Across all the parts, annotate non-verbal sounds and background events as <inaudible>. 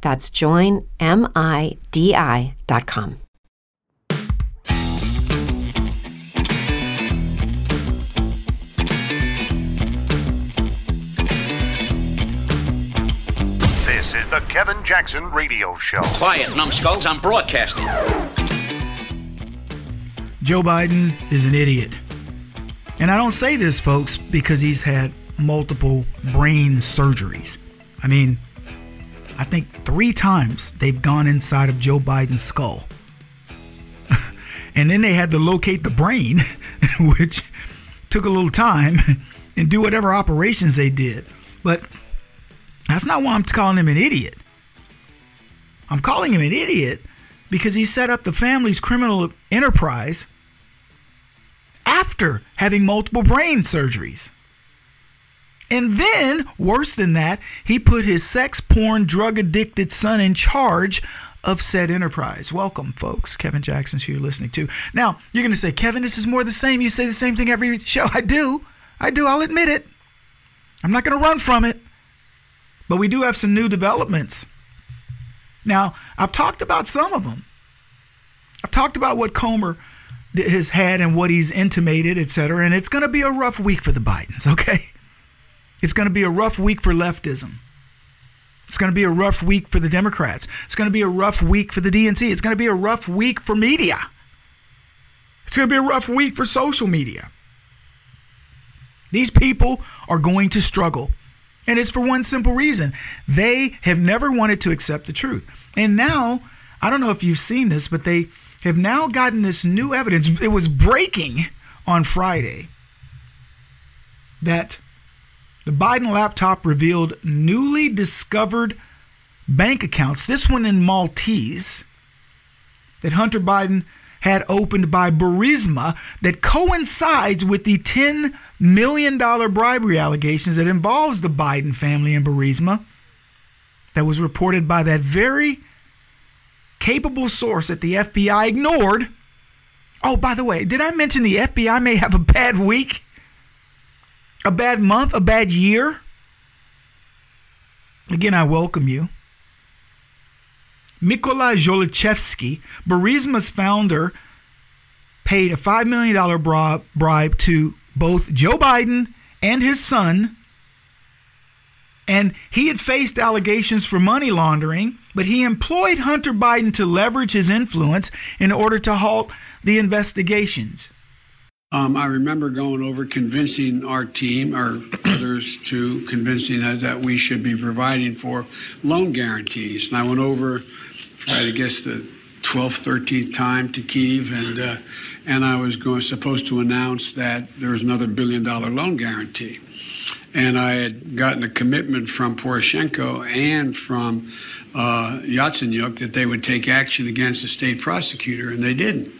That's joinmidi.com. This is the Kevin Jackson Radio Show. Quiet, numbskulls, I'm broadcasting. Joe Biden is an idiot. And I don't say this, folks, because he's had multiple brain surgeries. I mean, I think three times they've gone inside of Joe Biden's skull. <laughs> and then they had to locate the brain, <laughs> which took a little time, and do whatever operations they did. But that's not why I'm calling him an idiot. I'm calling him an idiot because he set up the family's criminal enterprise after having multiple brain surgeries. And then, worse than that, he put his sex porn, drug addicted son in charge of said enterprise. Welcome, folks. Kevin Jackson's who you're listening to. Now, you're going to say, Kevin, this is more the same. You say the same thing every show. I do. I do. I'll admit it. I'm not going to run from it. But we do have some new developments. Now, I've talked about some of them. I've talked about what Comer has had and what he's intimated, et cetera, and it's going to be a rough week for the Bidens, okay? It's going to be a rough week for leftism. It's going to be a rough week for the Democrats. It's going to be a rough week for the DNC. It's going to be a rough week for media. It's going to be a rough week for social media. These people are going to struggle. And it's for one simple reason they have never wanted to accept the truth. And now, I don't know if you've seen this, but they have now gotten this new evidence. It was breaking on Friday that the Biden laptop revealed newly discovered bank accounts, this one in Maltese, that Hunter Biden had opened by Burisma that coincides with the $10 million bribery allegations that involves the Biden family and Burisma that was reported by that very capable source that the FBI ignored. Oh, by the way, did I mention the FBI may have a bad week? A bad month? A bad year? Again, I welcome you. Mykola Zlochevsky, Burisma's founder, paid a $5 million bribe to both Joe Biden and his son. And he had faced allegations for money laundering, but he employed Hunter Biden to leverage his influence in order to halt the investigations. Um, I remember going over convincing our team or <clears throat> others to convincing us that we should be providing for loan guarantees. And I went over, I guess, the 12th, 13th time to Kiev, and uh, and I was going supposed to announce that there was another billion dollar loan guarantee. And I had gotten a commitment from Poroshenko and from uh, Yatsenyuk that they would take action against the state prosecutor, and they didn't.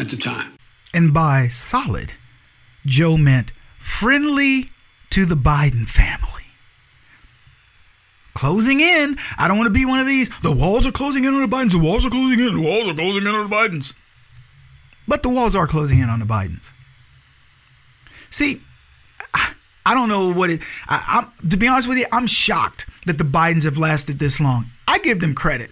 at the time. And by solid, Joe meant friendly to the Biden family. closing in. I don't want to be one of these. The walls are closing in on the Bidens. The walls are closing in. The walls are closing in on the Bidens. But the walls are closing in on the Bidens. See, I, don't know what it. I, I'm to be honest with you, I'm shocked that the Bidens have lasted this long. I give them credit.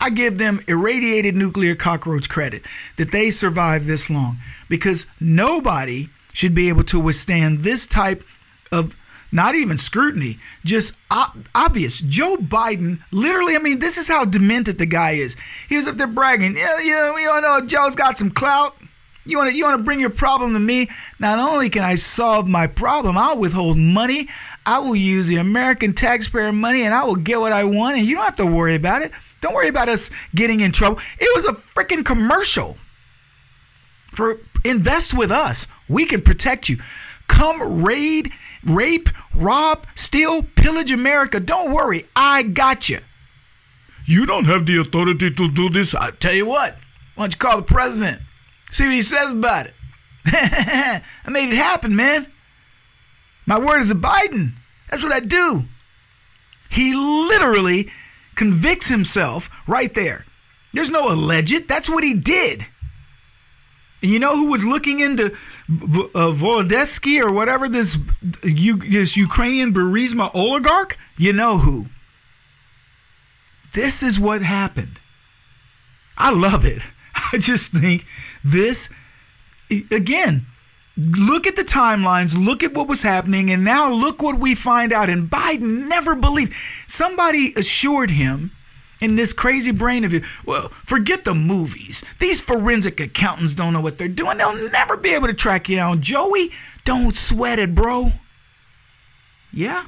I give them irradiated nuclear cockroach credit that they survived this long because nobody should be able to withstand this type of not even scrutiny, just obvious. Joe Biden, literally, I mean, this is how demented the guy is. He was up there bragging, yeah, yeah, you know, Joe's got some clout. You want to you want to bring your problem to me? Not only can I solve my problem, I'll withhold money. I will use the American taxpayer money, and I will get what I want, and you don't have to worry about it. Don't worry about us getting in trouble. It was a freaking commercial for invest with us. We can protect you. Come raid, rape, rob, steal, pillage America. Don't worry, I got you. You don't have the authority to do this. I tell you what, why don't you call the president? See what he says about it. <laughs> I made it happen, man. My word is a Biden. That's what I do. He literally convicts himself right there. There's no alleged. That's what he did. And you know who was looking into uh, Volodetsky or whatever this this Ukrainian Burisma oligarch? You know who. This is what happened. I love it. <laughs> I just think this again look at the timelines, look at what was happening, and now look what we find out. And Biden never believed. Somebody assured him in this crazy brain of you, well, forget the movies. These forensic accountants don't know what they're doing. They'll never be able to track you down. Joey, don't sweat it, bro. Yeah?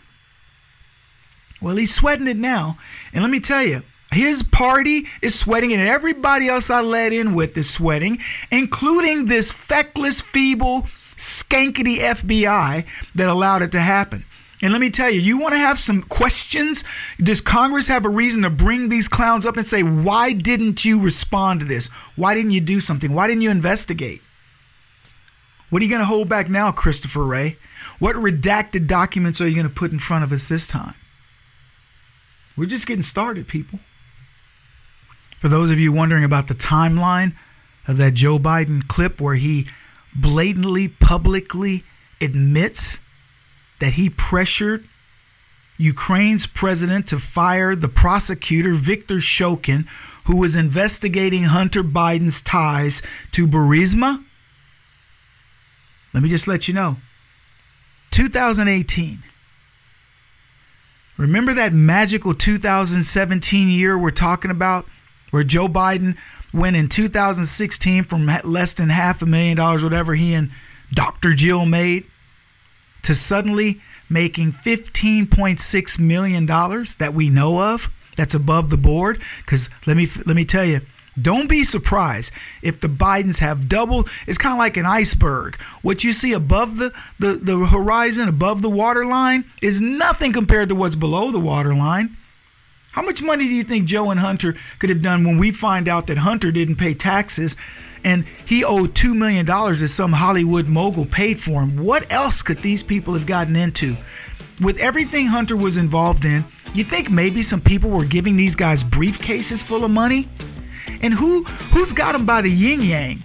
Well, he's sweating it now. And let me tell you, his party is sweating, and everybody else I let in with is sweating, including this feckless, feeble, skankety FBI that allowed it to happen. And let me tell you, you want to have some questions? Does Congress have a reason to bring these clowns up and say, why didn't you respond to this? Why didn't you do something? Why didn't you investigate? What are you going to hold back now, Christopher Wray? What redacted documents are you going to put in front of us this time? We're just getting started, people. For those of you wondering about the timeline of that Joe Biden clip where he blatantly, publicly admits that he pressured Ukraine's president to fire the prosecutor, Viktor Shokin, who was investigating Hunter Biden's ties to Burisma. Let me just let you know 2018. Remember that magical 2017 year we're talking about? where Joe Biden went in 2016 from less than half a million dollars, whatever he and Dr. Jill made, to suddenly making $15.6 million that we know of. That's above the board. Because let me let me tell you, don't be surprised if the Bidens have double. It's kind of like an iceberg. What you see above the, the, the horizon, above the waterline, is nothing compared to what's below the waterline. How much money do you think Joe and Hunter could have done when we find out that Hunter didn't pay taxes and he owed $2 million that some Hollywood mogul paid for him? What else could these people have gotten into? With everything Hunter was involved in, you think maybe some people were giving these guys briefcases full of money? And who who's got them by the yin yang?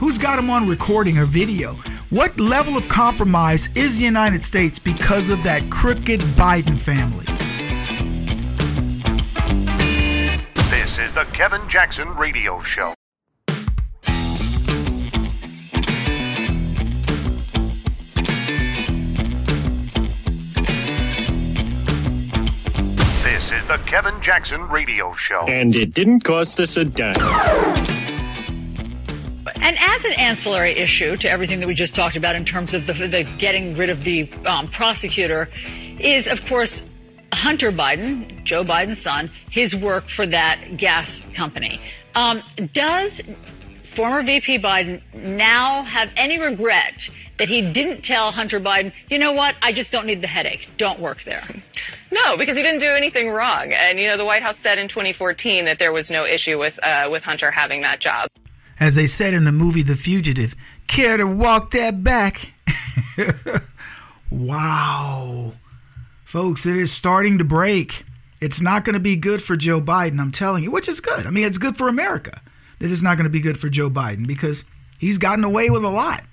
Who's got them on recording or video? What level of compromise is the United States because of that crooked Biden family? The Kevin Jackson Radio Show. This is the Kevin Jackson Radio Show. And it didn't cost us a dime. And as an ancillary issue to everything that we just talked about in terms of the, the getting rid of the um, prosecutor, is of course Hunter Biden, Joe Biden's son, his work for that gas company. Um, does former VP Biden now have any regret that he didn't tell Hunter Biden, you know what, I just don't need the headache. Don't work there. <laughs> No, because he didn't do anything wrong. And, you know, the White House said in 2014 that there was no issue with, uh, with Hunter having that job. As they said in the movie The Fugitive, care to walk that back? <laughs> wow Folks, it is starting to break. It's not going to be good for Joe Biden, I'm telling you, which is good. I mean, it's good for America. It is not going to be good for Joe Biden because he's gotten away with a lot.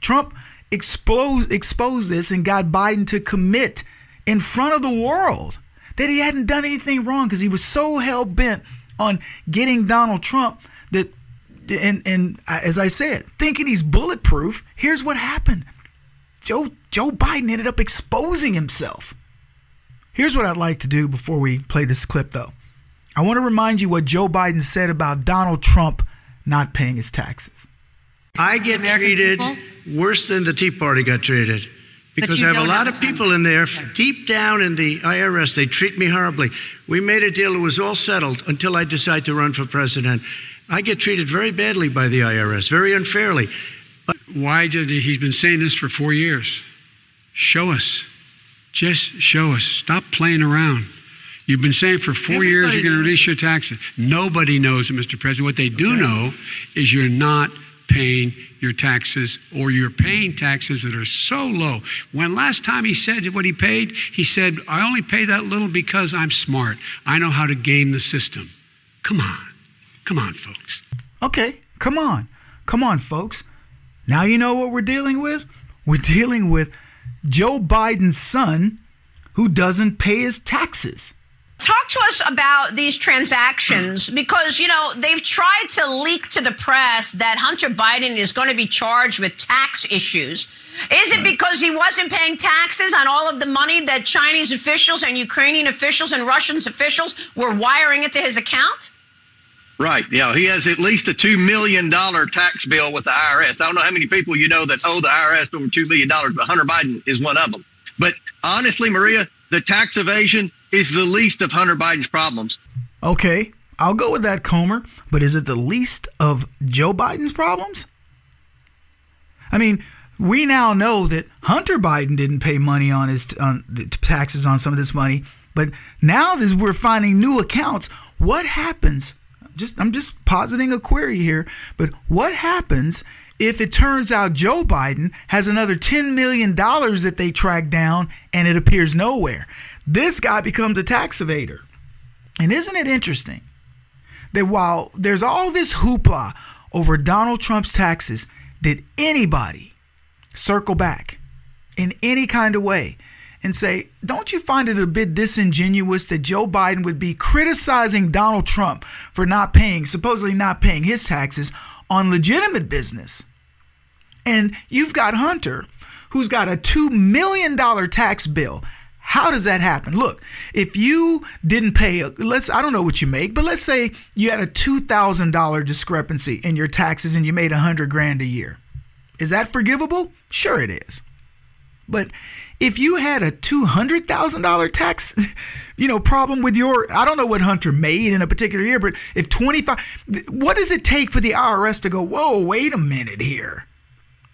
Trump exposed, exposed this and got Biden to commit in front of the world that he hadn't done anything wrong because he was so hell bent on getting Donald Trump that, and, and uh, as I said, thinking he's bulletproof, here's what happened. Joe, Joe Biden ended up exposing himself. Here's what I'd like to do before we play this clip, though. I want to remind you what Joe Biden said about Donald Trump not paying his taxes. I get treated people? worse than the Tea Party got treated because I have a lot of people in there deep down in the IRS. They treat me horribly. We made a deal, it was all settled until I decide to run for president. I get treated very badly by the IRS, very unfairly. Why did he, he's been saying this for four years? Show us. Just show us. Stop playing around. You've been saying for four Everybody years you're going to reduce your taxes. Nobody knows it, Mr. President. What they do okay. know is you're not paying your taxes or you're paying taxes that are so low. When last time he said what he paid, he said, I only pay that little because I'm smart. I know how to game the system. Come on. Come on, folks. Okay, come on. Come on, folks. Now you know what we're dealing with? We're dealing with Joe Biden's son who doesn't pay his taxes. Talk to us about these transactions because, you know, they've tried to leak to the press that Hunter Biden is going to be charged with tax issues. Is it because he wasn't paying taxes on all of the money that Chinese officials and Ukrainian officials and Russian officials were wiring into his account? Right. Yeah. He has at least a $2 million tax bill with the IRS. I don't know how many people you know that owe the IRS over $2 million, but Hunter Biden is one of them. But honestly, Maria, the tax evasion is the least of Hunter Biden's problems. Okay, I'll go with that, Comer. But is it the least of Joe Biden's problems? I mean, we now know that Hunter Biden didn't pay money on his on taxes on some of this money, but now this we're finding new accounts. What happens? Just I'm just positing a query here, but what happens if it turns out Joe Biden has another $10 million that they track down and it appears nowhere? This guy becomes a tax evader. And isn't it interesting that while there's all this hoopla over Donald Trump's taxes, did anybody circle back in any kind of way and say, don't you find it a bit disingenuous that Joe Biden would be criticizing Donald Trump for not paying, supposedly not paying his taxes on legitimate business? And you've got Hunter, who's got a $2 million tax bill how does that happen? Look, if you didn't pay, let's, I don't know what you make, but let's say you had a $2,000 discrepancy in your taxes and you made a hundred grand a year. Is that forgivable? Sure it is. But if you had a $200,000 tax, <laughs> you know, problem with your, I don't know what Hunter made in a particular year, but if 25, what does it take for the IRS to go, whoa, wait a minute here?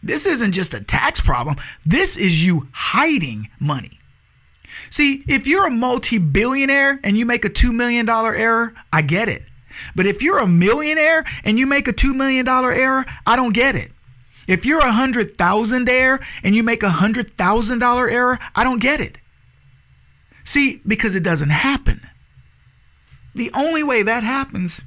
This isn't just a tax problem. This is you hiding money. See, if you're a multi billionaire and you make a $2 million error, I get it. But if you're a millionaire and you make a $2 million error, I don't get it. If you're a hundred thousand error and you make a hundred thousand dollar error, I don't get it. See, because it doesn't happen. The only way that happens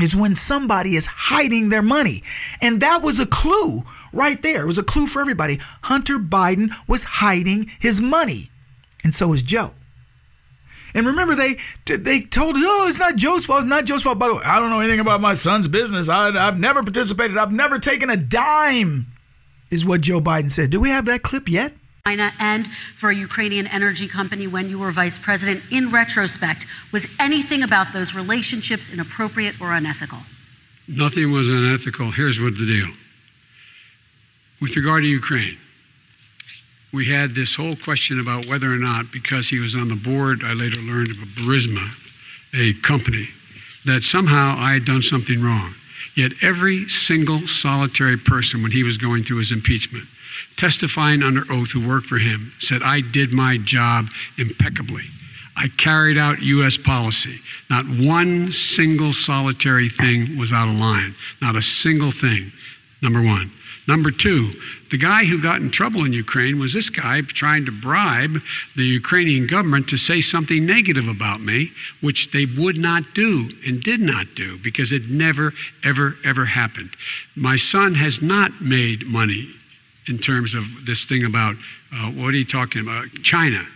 is when somebody is hiding their money. And that was a clue right there. It was a clue for everybody. Hunter Biden was hiding his money and so is Joe. And remember, they they told us, oh, it's not Joe's fault. It's not Joe's fault. By the way, I don't know anything about my son's business. I, I've never participated. I've never taken a dime, is what Joe Biden said. Do we have that clip yet? China and for a Ukrainian energy company when you were vice president. In retrospect, was anything about those relationships inappropriate or unethical? Nothing was unethical. Here's what the deal. With regard to Ukraine, we had this whole question about whether or not, because he was on the board, I later learned of a Burisma, a company, that somehow I had done something wrong. Yet every single solitary person, when he was going through his impeachment, testifying under oath who worked for him, said, I did my job impeccably. I carried out U.S. policy. Not one single solitary thing was out of line. Not a single thing. Number one. Number two, the guy who got in trouble in Ukraine was this guy trying to bribe the Ukrainian government to say something negative about me, which they would not do and did not do because it never, ever, ever happened. My son has not made money in terms of this thing about uh, what are you talking about? China.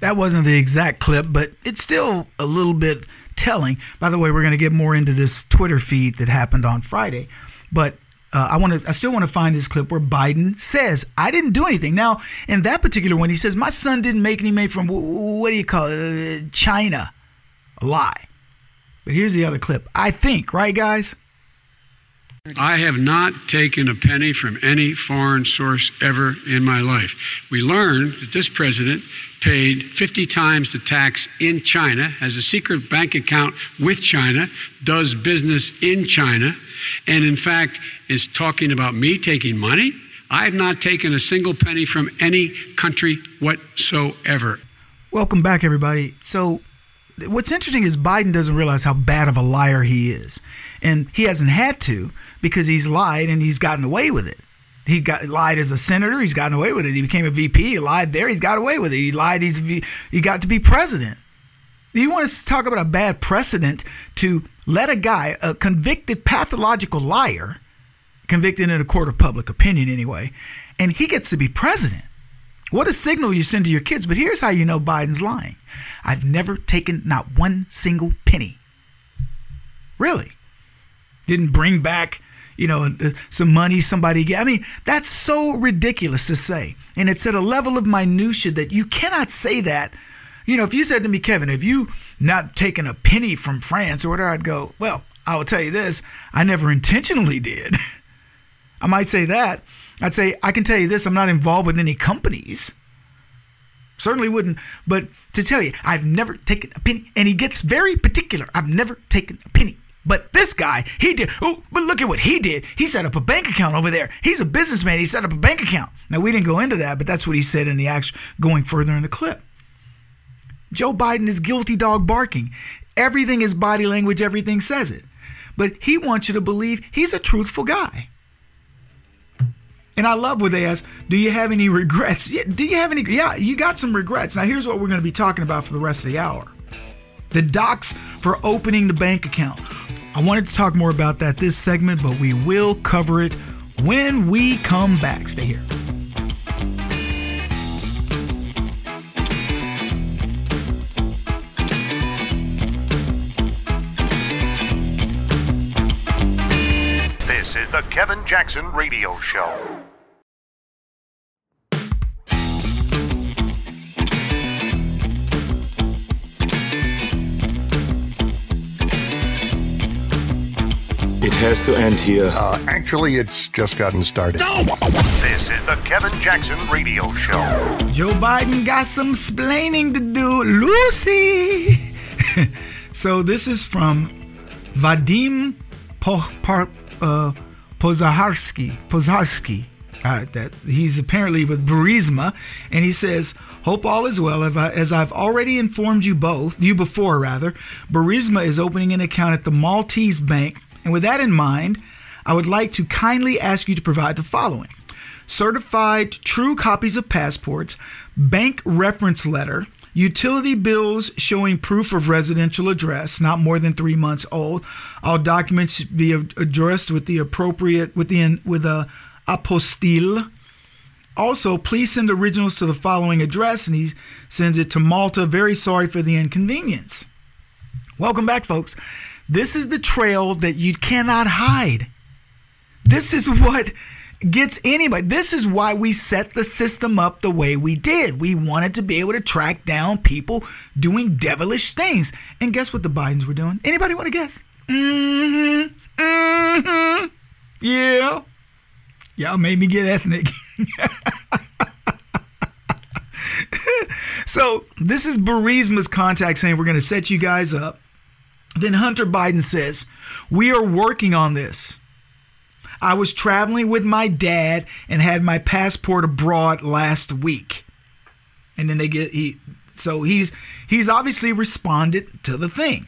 That wasn't the exact clip, but it's still a little bit telling. By the way, we're going to get more into this Twitter feed that happened on Friday, but uh, I want to. I still want to find this clip where Biden says, "I didn't do anything." Now, in that particular one, he says, "My son didn't make any money from what do you call it, uh, China." A lie. But here's the other clip. I think, right, guys? I have not taken a penny from any foreign source ever in my life. We learned that this president paid 50 times the tax in China, has a secret bank account with China, does business in China, and in fact is talking about me taking money. I have not taken a single penny from any country whatsoever. Welcome back, everybody. So, what's interesting is Biden doesn't realize how bad of a liar he is. And he hasn't had to because he's lied and he's gotten away with it. He got lied as a senator. He's gotten away with it. He became a VP. He lied there. He's got away with it. He lied. He's he got to be president. You want to talk about a bad precedent to let a guy, a convicted pathological liar, convicted in a court of public opinion anyway, and he gets to be president. What a signal you send to your kids. But here's how you know Biden's lying I've never taken not one single penny. Really. Didn't bring back, you know, uh, some money somebody get. I mean, that's so ridiculous to say. And it's at a level of minutia that you cannot say that. You know, if you said to me, Kevin, if you not taken a penny from France or whatever, I'd go, well, I will tell you this, I never intentionally did. <laughs> I might say that. I'd say, I can tell you this, I'm not involved with any companies. Certainly wouldn't. But to tell you, I've never taken a penny. And he gets very particular. I've never taken a penny. But this guy, he did. Oh, but look at what he did. He set up a bank account over there. He's a businessman. He set up a bank account. Now, we didn't go into that, but that's what he said in the actual, going further in the clip. Joe Biden is guilty dog barking. Everything is body language, everything says it. But he wants you to believe he's a truthful guy. And I love what they ask, do you have any regrets? Do you have any? Yeah, you got some regrets. Now, here's what we're going to be talking about for the rest of the hour the docs for opening the bank account. I wanted to talk more about that this segment, but we will cover it when we come back. Stay here. Kevin Jackson Radio Show. It has to end here. Uh, actually, it's just gotten started. No! This is the Kevin Jackson Radio Show. Joe Biden got some splaining to do. Lucy! <laughs> so this is from Vadim po- po- Pozaharsky. Pozaharsky. Uh, that he's apparently with Burisma, and he says, "Hope all is well. As I've already informed you both, you before rather, Burisma is opening an account at the Maltese Bank and with that in mind, I would like to kindly ask you to provide the following certified true copies of passports, bank reference letter, utility bills showing proof of residential address not more than three months old. All documents should be addressed with the appropriate with the with a apostille. Also, please send originals to the following address, and he sends it to Malta. Very sorry for the inconvenience. Welcome back, folks. This is the trail that you cannot hide. This is what gets anybody. This is why we set the system up the way we did. We wanted to be able to track down people doing devilish things. And guess what the Bidens were doing? Anybody want to guess? Mm-hmm. Mm-hmm. Yeah. Y'all made me get ethnic. <laughs> so this is Burisma's contact saying we're going to set you guys up. Then Hunter Biden says, We are working on this. I was traveling with my dad and had my passport abroad last week. And then they get he so he's he's obviously responded to the thing.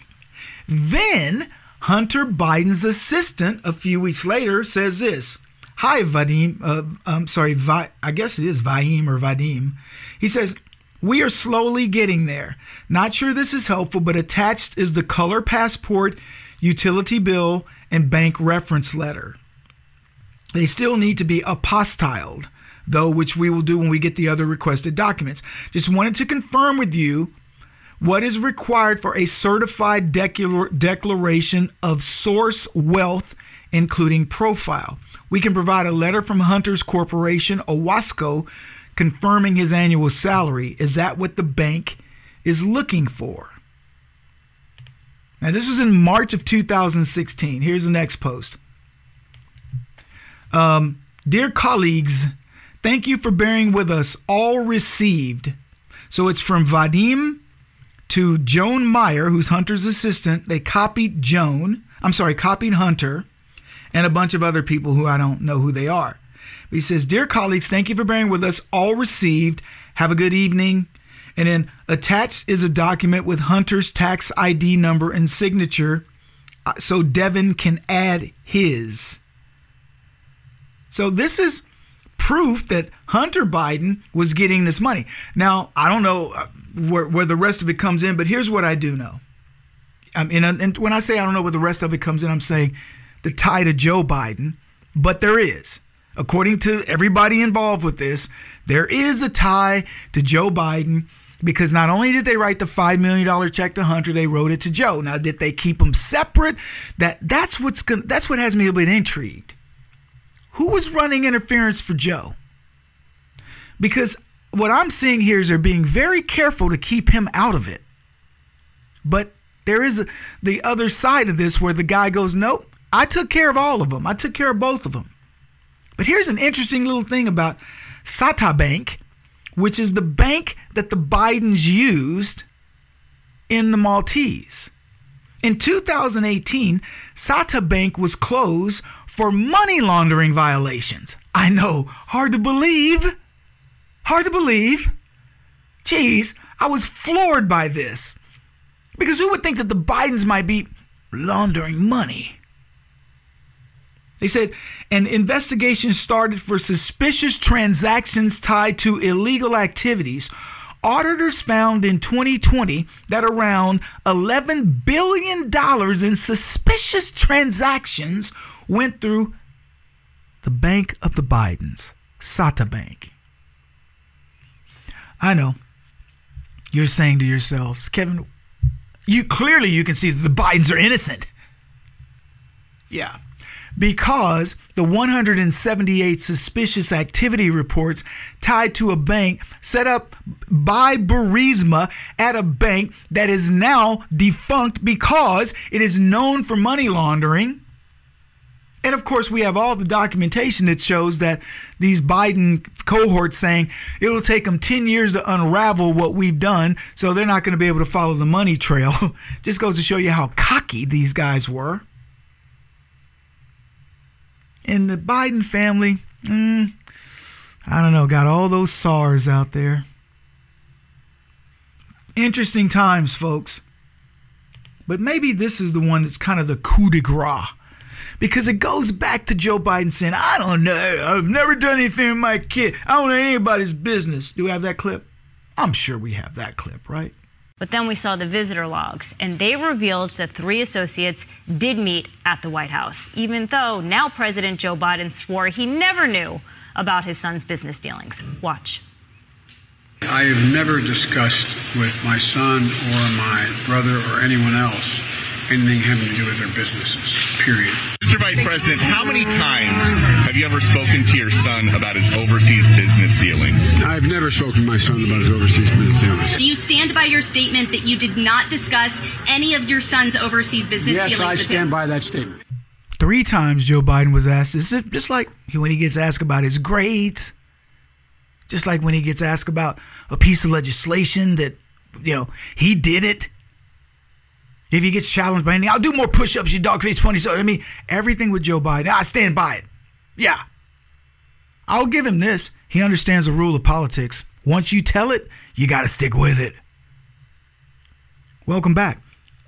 Then Hunter Biden's assistant a few weeks later says this Hi, Vadim. Uh, I'm sorry, I guess it is Vadim or Vadim. He says, We are slowly getting there. Not sure this is helpful, but attached is the color passport, utility bill, and bank reference letter. They still need to be apostilled, though, which we will do when we get the other requested documents. Just wanted to confirm with you what is required for a certified declar- declaration of source wealth, including profile. We can provide a letter from Hunters Corporation, Owasco, confirming his annual salary. Is that what the bank is looking for? Now, this was in March of 2016. Here's the next post. Um, dear colleagues, thank you for bearing with us. All received. So it's from Vadim to Joan Meyer, who's Hunter's assistant. They copied Joan. I'm sorry, copied Hunter and a bunch of other people who I don't know who they are. But he says, Dear colleagues, thank you for bearing with us. All received. Have a good evening. And then attached is a document with Hunter's tax ID number and signature uh, so Devon can add his. So this is proof that Hunter Biden was getting this money. Now, I don't know uh, where, where the rest of it comes in, but here's what I do know. I mean, and when I say I don't know where the rest of it comes in, I'm saying the tie to Joe Biden, but there is. According to everybody involved with this, there is a tie to Joe Biden because not only did they write the $5 million check to Hunter, they wrote it to Joe. Now, did they keep them separate? That that's what's going that's what has me a bit intrigued. Who was running interference for Joe? Because what I'm seeing here is they're being very careful to keep him out of it. But there is the other side of this where the guy goes, Nope, I took care of all of them. I took care of both of them. But here's an interesting little thing about Sata Bank, which is the bank that the Bidens used in the Maltese. In 2018, Sata Bank was closed for money laundering violations. I know, hard to believe. Hard to believe. Geez, I was floored by this. Because who would think that the Bidens might be laundering money? They said an investigation started for suspicious transactions tied to illegal activities. Auditors found in 2020 that around $11 billion in suspicious transactions went through the Bank of the Bidens, Sata Bank. I know. You're saying to yourselves, Kevin, you clearly you can see that the Bidens are innocent. Yeah. Because the 178 suspicious activity reports tied to a bank set up by Burisma at a bank that is now defunct because it is known for money laundering and of course, we have all the documentation that shows that these Biden cohorts saying it'll take them 10 years to unravel what we've done, so they're not going to be able to follow the money trail. <laughs> Just goes to show you how cocky these guys were. And the Biden family, mm, I don't know, got all those SARS out there. Interesting times, folks. But maybe this is the one that's kind of the coup de grace because it goes back to Joe Biden saying, I don't know, I've never done anything with my kid. I don't know anybody's business. Do we have that clip? I'm sure we have that clip, right? But then we saw the visitor logs, and they revealed that three associates did meet at the White House, even though now President Joe Biden swore he never knew about his son's business dealings. Watch. I have never discussed with my son or my brother or anyone else anything having to do with their businesses, period. Mr. Vice President, how many times have you ever spoken to your son about his overseas business dealings? I've never spoken to my son about his overseas business dealings. Do you stand by your statement that you did not discuss any of your son's overseas business yes, dealings? Yes, I stand by that statement. Three times Joe Biden was asked, is it just like when he gets asked about his grades, just like when he gets asked about a piece of legislation that, you know, he did it if he gets challenged by anything, I'll do more push ups, you dog face funny. So, I mean, everything with Joe Biden, I stand by it. Yeah. I'll give him this. He understands the rule of politics. Once you tell it, you got to stick with it. Welcome back.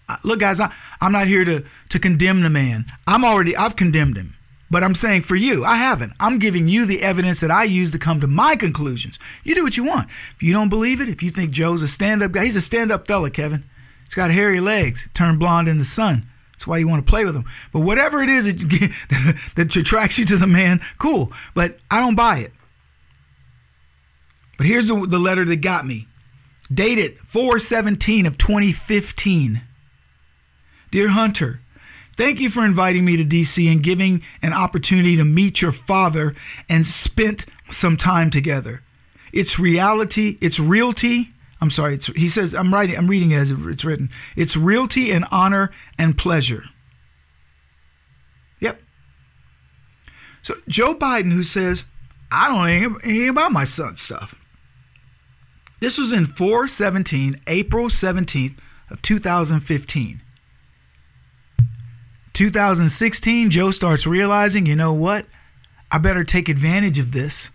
Uh, look, guys, I, I'm not here to, to condemn the man. I'm already, I've condemned him. But I'm saying for you, I haven't. I'm giving you the evidence that I use to come to my conclusions. You do what you want. If you don't believe it, if you think Joe's a stand up guy, he's a stand up fella, Kevin. He's got hairy legs, turned blonde in the sun. That's why you want to play with him. But whatever it is <laughs> that, that attracts you to the man, cool. But I don't buy it. But here's the, the letter that got me. Dated 417 of 2015. Dear Hunter, Thank you for inviting me to DC and giving an opportunity to meet your father and spent some time together. It's reality, it's realty. I'm sorry, he says, I'm writing, I'm reading it as it's written. It's realty and honor and pleasure. Yep. So Joe Biden, who says, I don't know anything about my son's stuff. This was in 417, April 17th of 2015. 2016, Joe starts realizing, you know what? I better take advantage of this.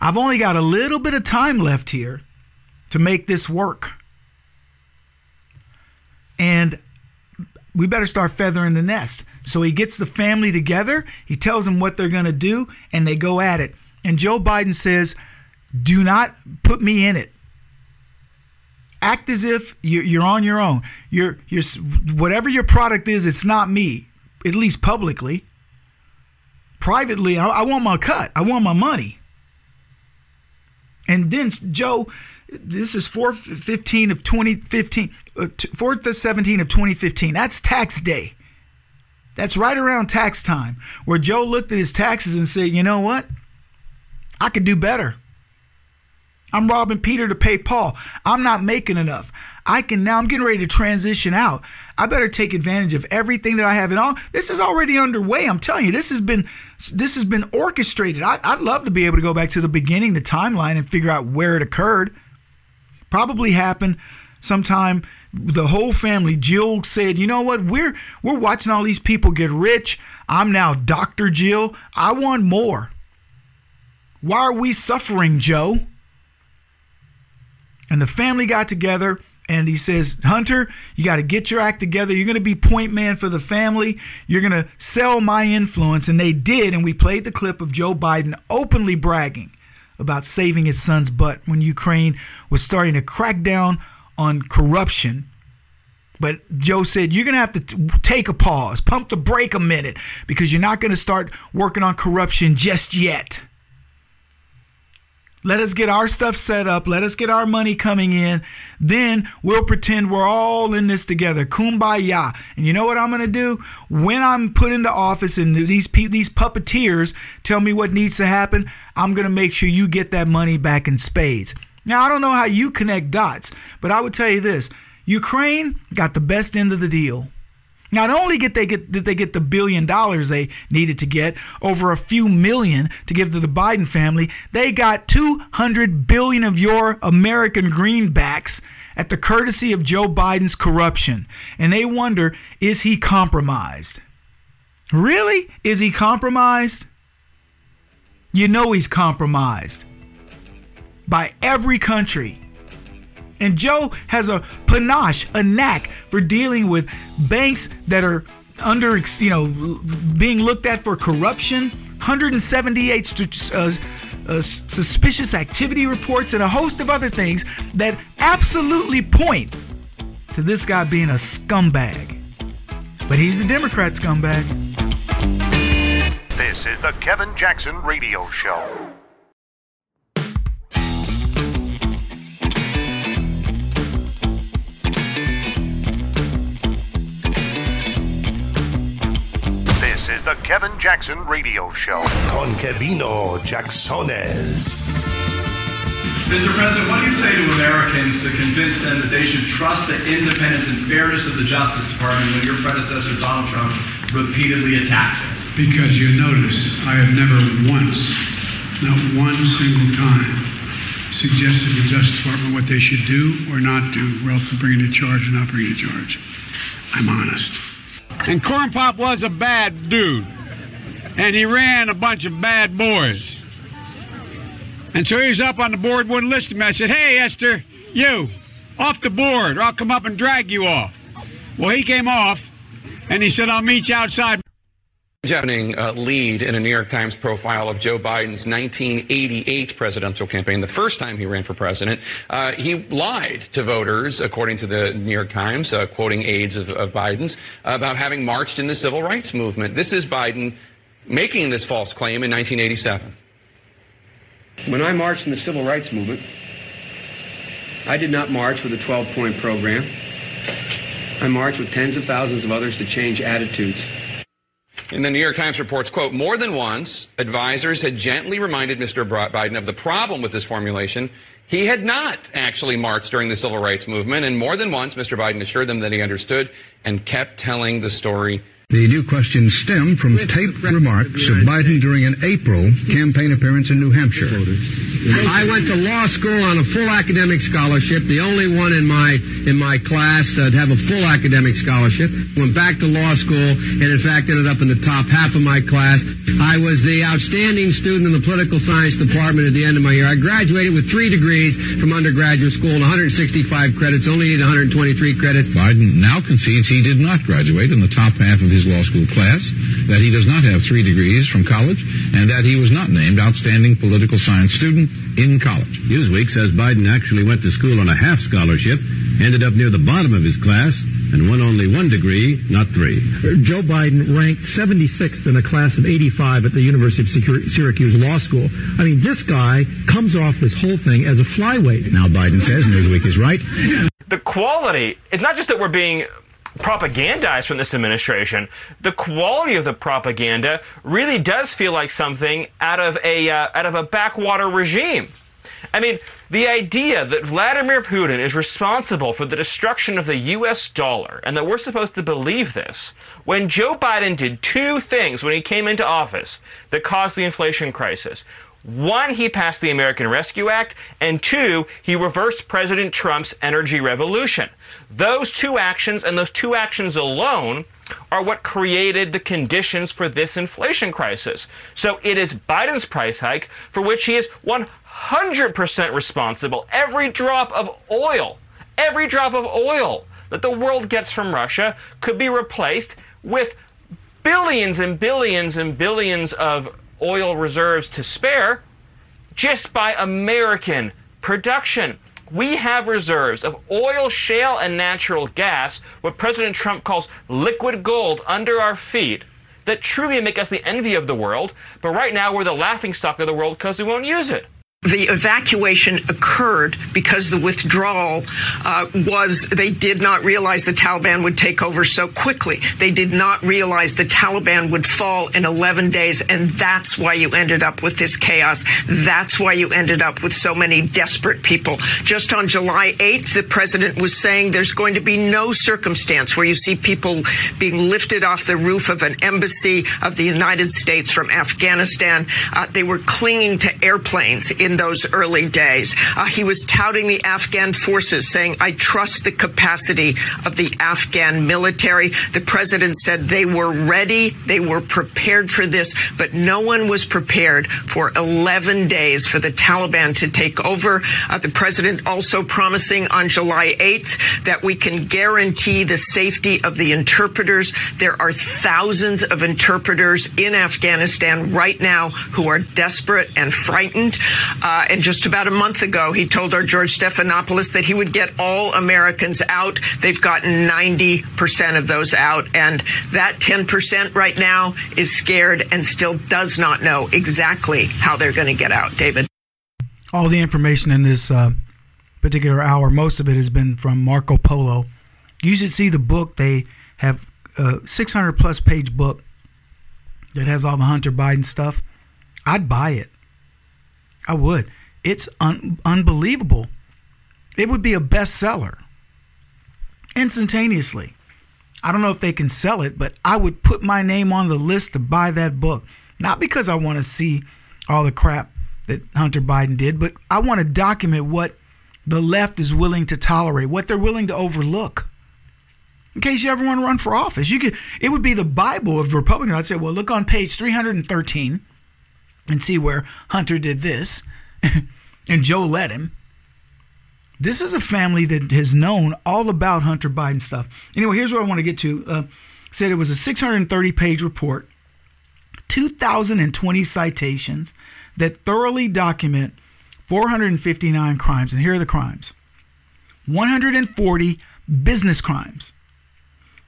I've only got a little bit of time left here to make this work. And we better start feathering the nest. So he gets the family together, he tells them what they're going to do, and they go at it. And Joe Biden says, Do not put me in it act as if you're, on your own. You're, you're, whatever your product is, it's not me, at least publicly. Privately, I, I want my cut, I want my money. And then Joe, this is 415 of 2015, uh, 4th 17 of 2015. That's tax day. That's right around tax time, where Joe looked at his taxes and said, you know what? I could do better. I'm robbing Peter to pay Paul. I'm not making enough. I can now, I'm getting ready to transition out. I better take advantage of everything that I have. And all this is already underway. I'm telling you, this has been this has been orchestrated. I, I'd love to be able to go back to the beginning, the timeline, and figure out where it occurred. Probably happened sometime the whole family jill said you know what we're we're watching all these people get rich i'm now dr jill i want more why are we suffering joe and the family got together and he says, Hunter, you got to get your act together. You're going to be point man for the family. You're going to sell my influence. And they did. And we played the clip of Joe Biden openly bragging about saving his son's butt when Ukraine was starting to crack down on corruption. But Joe said, You're going to have to t- take a pause, pump the brake a minute, because you're not going to start working on corruption just yet. Let us get our stuff set up. Let us get our money coming in. Then we'll pretend we're all in this together. Kumbaya. And you know what I'm going to do? When I'm put into office and these these puppeteers tell me what needs to happen, I'm going to make sure you get that money back in spades. Now, I don't know how you connect dots, but I would tell you this. Ukraine got the best end of the deal. Not only did they get did they get the billion dollars they needed to get, over a few million to give to the Biden family, they got 200 billion of your American greenbacks at the courtesy of Joe Biden's corruption. And they wonder, is he compromised? Really? Is he compromised? You know he's compromised by every country. And Joe has a panache, a knack for dealing with banks that are under, you know, being looked at for corruption. 178 uh, uh, suspicious activity reports and a host of other things that absolutely point to this guy being a scumbag. But he's a Democrat scumbag. This is the Kevin Jackson Radio Show. This is the Kevin Jackson Radio Show. Con Kevino Jacksones. Mr. President, what do you say to Americans to convince them that they should trust the independence and fairness of the Justice Department when your predecessor, Donald Trump, repeatedly attacks it? Because you notice, I have never once, not one single time, suggested to the Justice Department what they should do or not do relative to bringing a charge or not bringing a charge. I'm honest. And Corn Pop was a bad dude. And he ran a bunch of bad boys. And so he was up on the board, wouldn't listen to me. I said, Hey, Esther, you, off the board, or I'll come up and drag you off. Well, he came off, and he said, I'll meet you outside. Happening uh, lead in a New York Times profile of Joe Biden's 1988 presidential campaign, the first time he ran for president. Uh, he lied to voters, according to the New York Times, uh, quoting aides of, of Biden's, about having marched in the civil rights movement. This is Biden making this false claim in 1987. When I marched in the civil rights movement, I did not march with a 12 point program. I marched with tens of thousands of others to change attitudes. In the New York Times reports, quote, more than once, advisors had gently reminded Mr. Biden of the problem with this formulation. He had not actually marched during the civil rights movement, and more than once, Mr. Biden assured them that he understood and kept telling the story the new question stemmed from taped remarks of Biden during an April campaign appearance in New Hampshire. I went to law school on a full academic scholarship, the only one in my in my class uh, to have a full academic scholarship. Went back to law school and in fact ended up in the top half of my class. I was the outstanding student in the political science department at the end of my year. I graduated with three degrees from undergraduate school and 165 credits, only needed 123 credits. Biden now concedes he did not graduate in the top half of his law school class, that he does not have three degrees from college, and that he was not named outstanding political science student in college. Newsweek says Biden actually went to school on a half scholarship, ended up near the bottom of his class, and won only one degree, not three. Joe Biden ranked 76th in a class of 85 at the University of Syracuse Law School. I mean, this guy comes off this whole thing as a flyweight. Now Biden says Newsweek is right. The quality, it's not just that we're being propagandized from this administration, the quality of the propaganda really does feel like something out of a uh, out of a backwater regime. I mean, the idea that Vladimir Putin is responsible for the destruction of the US dollar and that we're supposed to believe this when Joe Biden did two things when he came into office that caused the inflation crisis. One, he passed the American Rescue Act, and two, he reversed President Trump's energy revolution. Those two actions and those two actions alone are what created the conditions for this inflation crisis. So it is Biden's price hike for which he is 100% responsible. Every drop of oil, every drop of oil that the world gets from Russia could be replaced with billions and billions and billions of oil reserves to spare just by American production. We have reserves of oil, shale, and natural gas, what President Trump calls liquid gold, under our feet that truly make us the envy of the world. But right now, we're the laughingstock of the world because we won't use it the evacuation occurred because the withdrawal uh, was they did not realize the Taliban would take over so quickly. They did not realize the Taliban would fall in 11 days, and that's why you ended up with this chaos. That's why you ended up with so many desperate people. Just on July 8th, the president was saying there's going to be no circumstance where you see people being lifted off the roof of an embassy of the United States from Afghanistan. Uh, they were clinging to airplanes in those early days. Uh, he was touting the Afghan forces, saying, I trust the capacity of the Afghan military. The president said they were ready, they were prepared for this, but no one was prepared for 11 days for the Taliban to take over. Uh, the president also promising on July 8th that we can guarantee the safety of the interpreters. There are thousands of interpreters in Afghanistan right now who are desperate and frightened. Uh, and just about a month ago, he told our George Stephanopoulos that he would get all Americans out. They've gotten 90% of those out. And that 10% right now is scared and still does not know exactly how they're going to get out. David. All the information in this uh, particular hour, most of it has been from Marco Polo. You should see the book. They have a 600 plus page book that has all the Hunter Biden stuff. I'd buy it. I would. It's un- unbelievable. It would be a bestseller instantaneously. I don't know if they can sell it, but I would put my name on the list to buy that book. Not because I want to see all the crap that Hunter Biden did, but I want to document what the left is willing to tolerate, what they're willing to overlook. In case you ever want to run for office, you could it would be the Bible of Republicans. I'd say, well, look on page 313 and see where Hunter did this <laughs> and Joe let him. This is a family that has known all about Hunter Biden stuff. Anyway, here's what I want to get to. Uh, said it was a 630 page report 2,020 citations that thoroughly document 459 crimes. And here are the crimes 140 business crimes,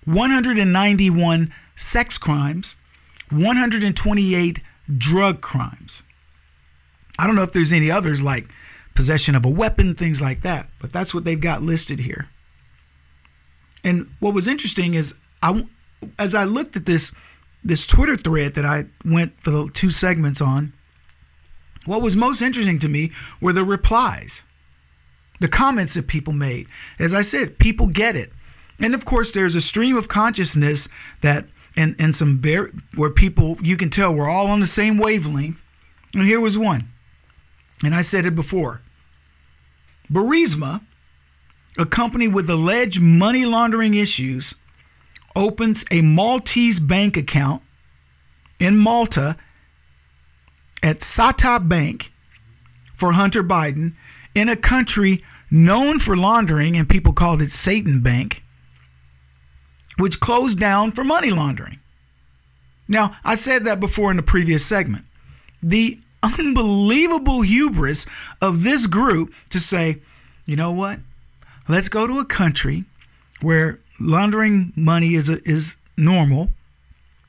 191 sex crimes, 128 drug crimes. I don't know if there's any others like possession of a weapon, things like that, but that's what they've got listed here. And what was interesting is I as I looked at this this Twitter thread that I went for the two segments on, what was most interesting to me were the replies, the comments that people made. As I said, people get it. And of course, there's a stream of consciousness that, and, and some bear, where people, you can tell we're all on the same wavelength. And here was one. And I said it before Burisma, a company with alleged money laundering issues, opens a Maltese bank account in Malta at Sata Bank for Hunter Biden in a country known for laundering, and people called it Satan Bank, which closed down for money laundering. Now, I said that before in the previous segment. The unbelievable hubris of this group to say, you know what? Let's go to a country where laundering money is a, is normal.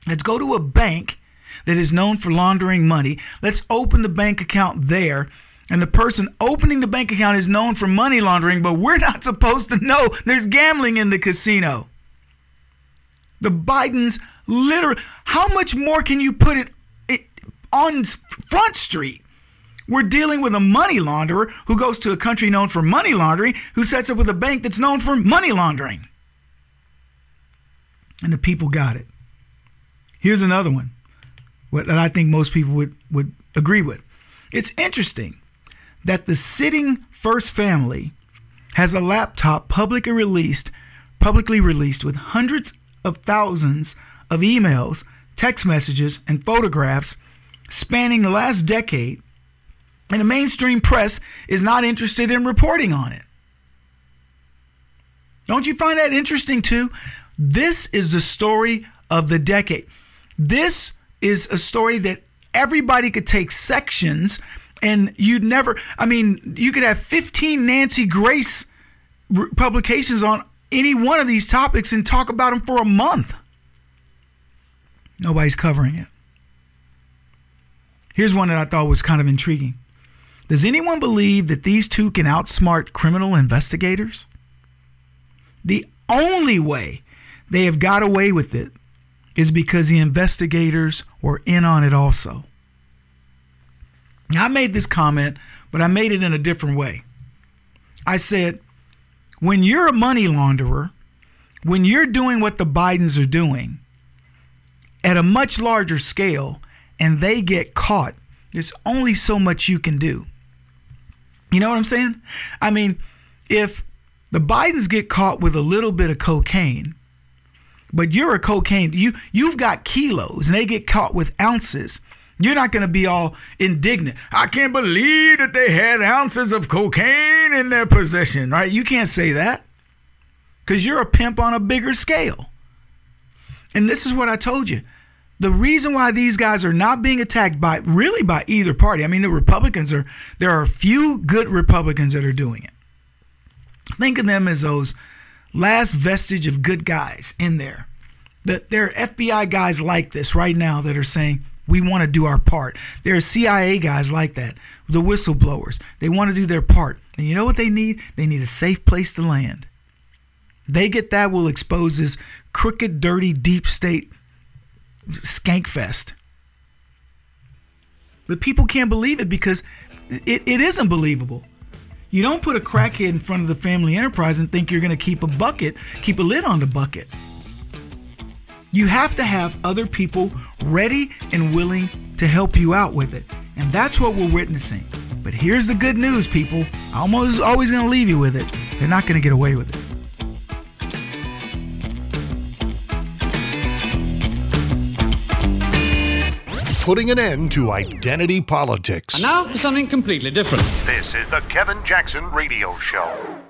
Let's go to a bank that is known for laundering money. Let's open the bank account there. And the person opening the bank account is known for money laundering, but we're not supposed to know there's gambling in the casino. The Bidens literally, how much more can you put it, it on Front Street? We're dealing with a money launderer who goes to a country known for money laundering, who sets up with a bank that's known for money laundering. And the people got it. Here's another one that I think most people would, would agree with. It's interesting that the sitting first family has a laptop publicly released, publicly released with hundreds of thousands of emails, text messages, and photographs spanning the last decade, and the mainstream press is not interested in reporting on it. Don't you find that interesting too? This is the story of the decade. This is a story that everybody could take sections and you'd never, I mean, you could have 15 Nancy Grace publications on any one of these topics and talk about them for a month. Nobody's covering it. Here's one that I thought was kind of intriguing. Does anyone believe that these two can outsmart criminal investigators? The only way they have got away with it is because the investigators were in on it also. I made this comment, but I made it in a different way. I said, when you're a money launderer, when you're doing what the Bidens are doing at a much larger scale and they get caught, there's only so much you can do. You know what I'm saying? I mean, if the Bidens get caught with a little bit of cocaine, but you're a cocaine, you you've got kilos and they get caught with ounces. You're not going to be all indignant. I can't believe that they had ounces of cocaine in their possession, right? You can't say that because you're a pimp on a bigger scale. And this is what I told you. The reason why these guys are not being attacked by really by either party, I mean, the Republicans are, there are a few good Republicans that are doing it. Think of them as those last vestige of good guys in there. That there are FBI guys like this right now that are saying, we want to do our part. There are CIA guys like that, the whistleblowers. They want to do their part. And you know what they need? They need a safe place to land. They get that will expose this crooked, dirty, deep state skank fest. But people can't believe it because it, it isn't believable. You don't put a crackhead in front of the family enterprise and think you're going to keep a bucket, keep a lid on the bucket. You have to have other people ready and willing to help you out with it. And that's what we're witnessing. But here's the good news, people. I'm always, always going to leave you with it. They're not going to get away with it. Putting an end to identity politics. And now for something completely different. This is the Kevin Jackson Radio Show.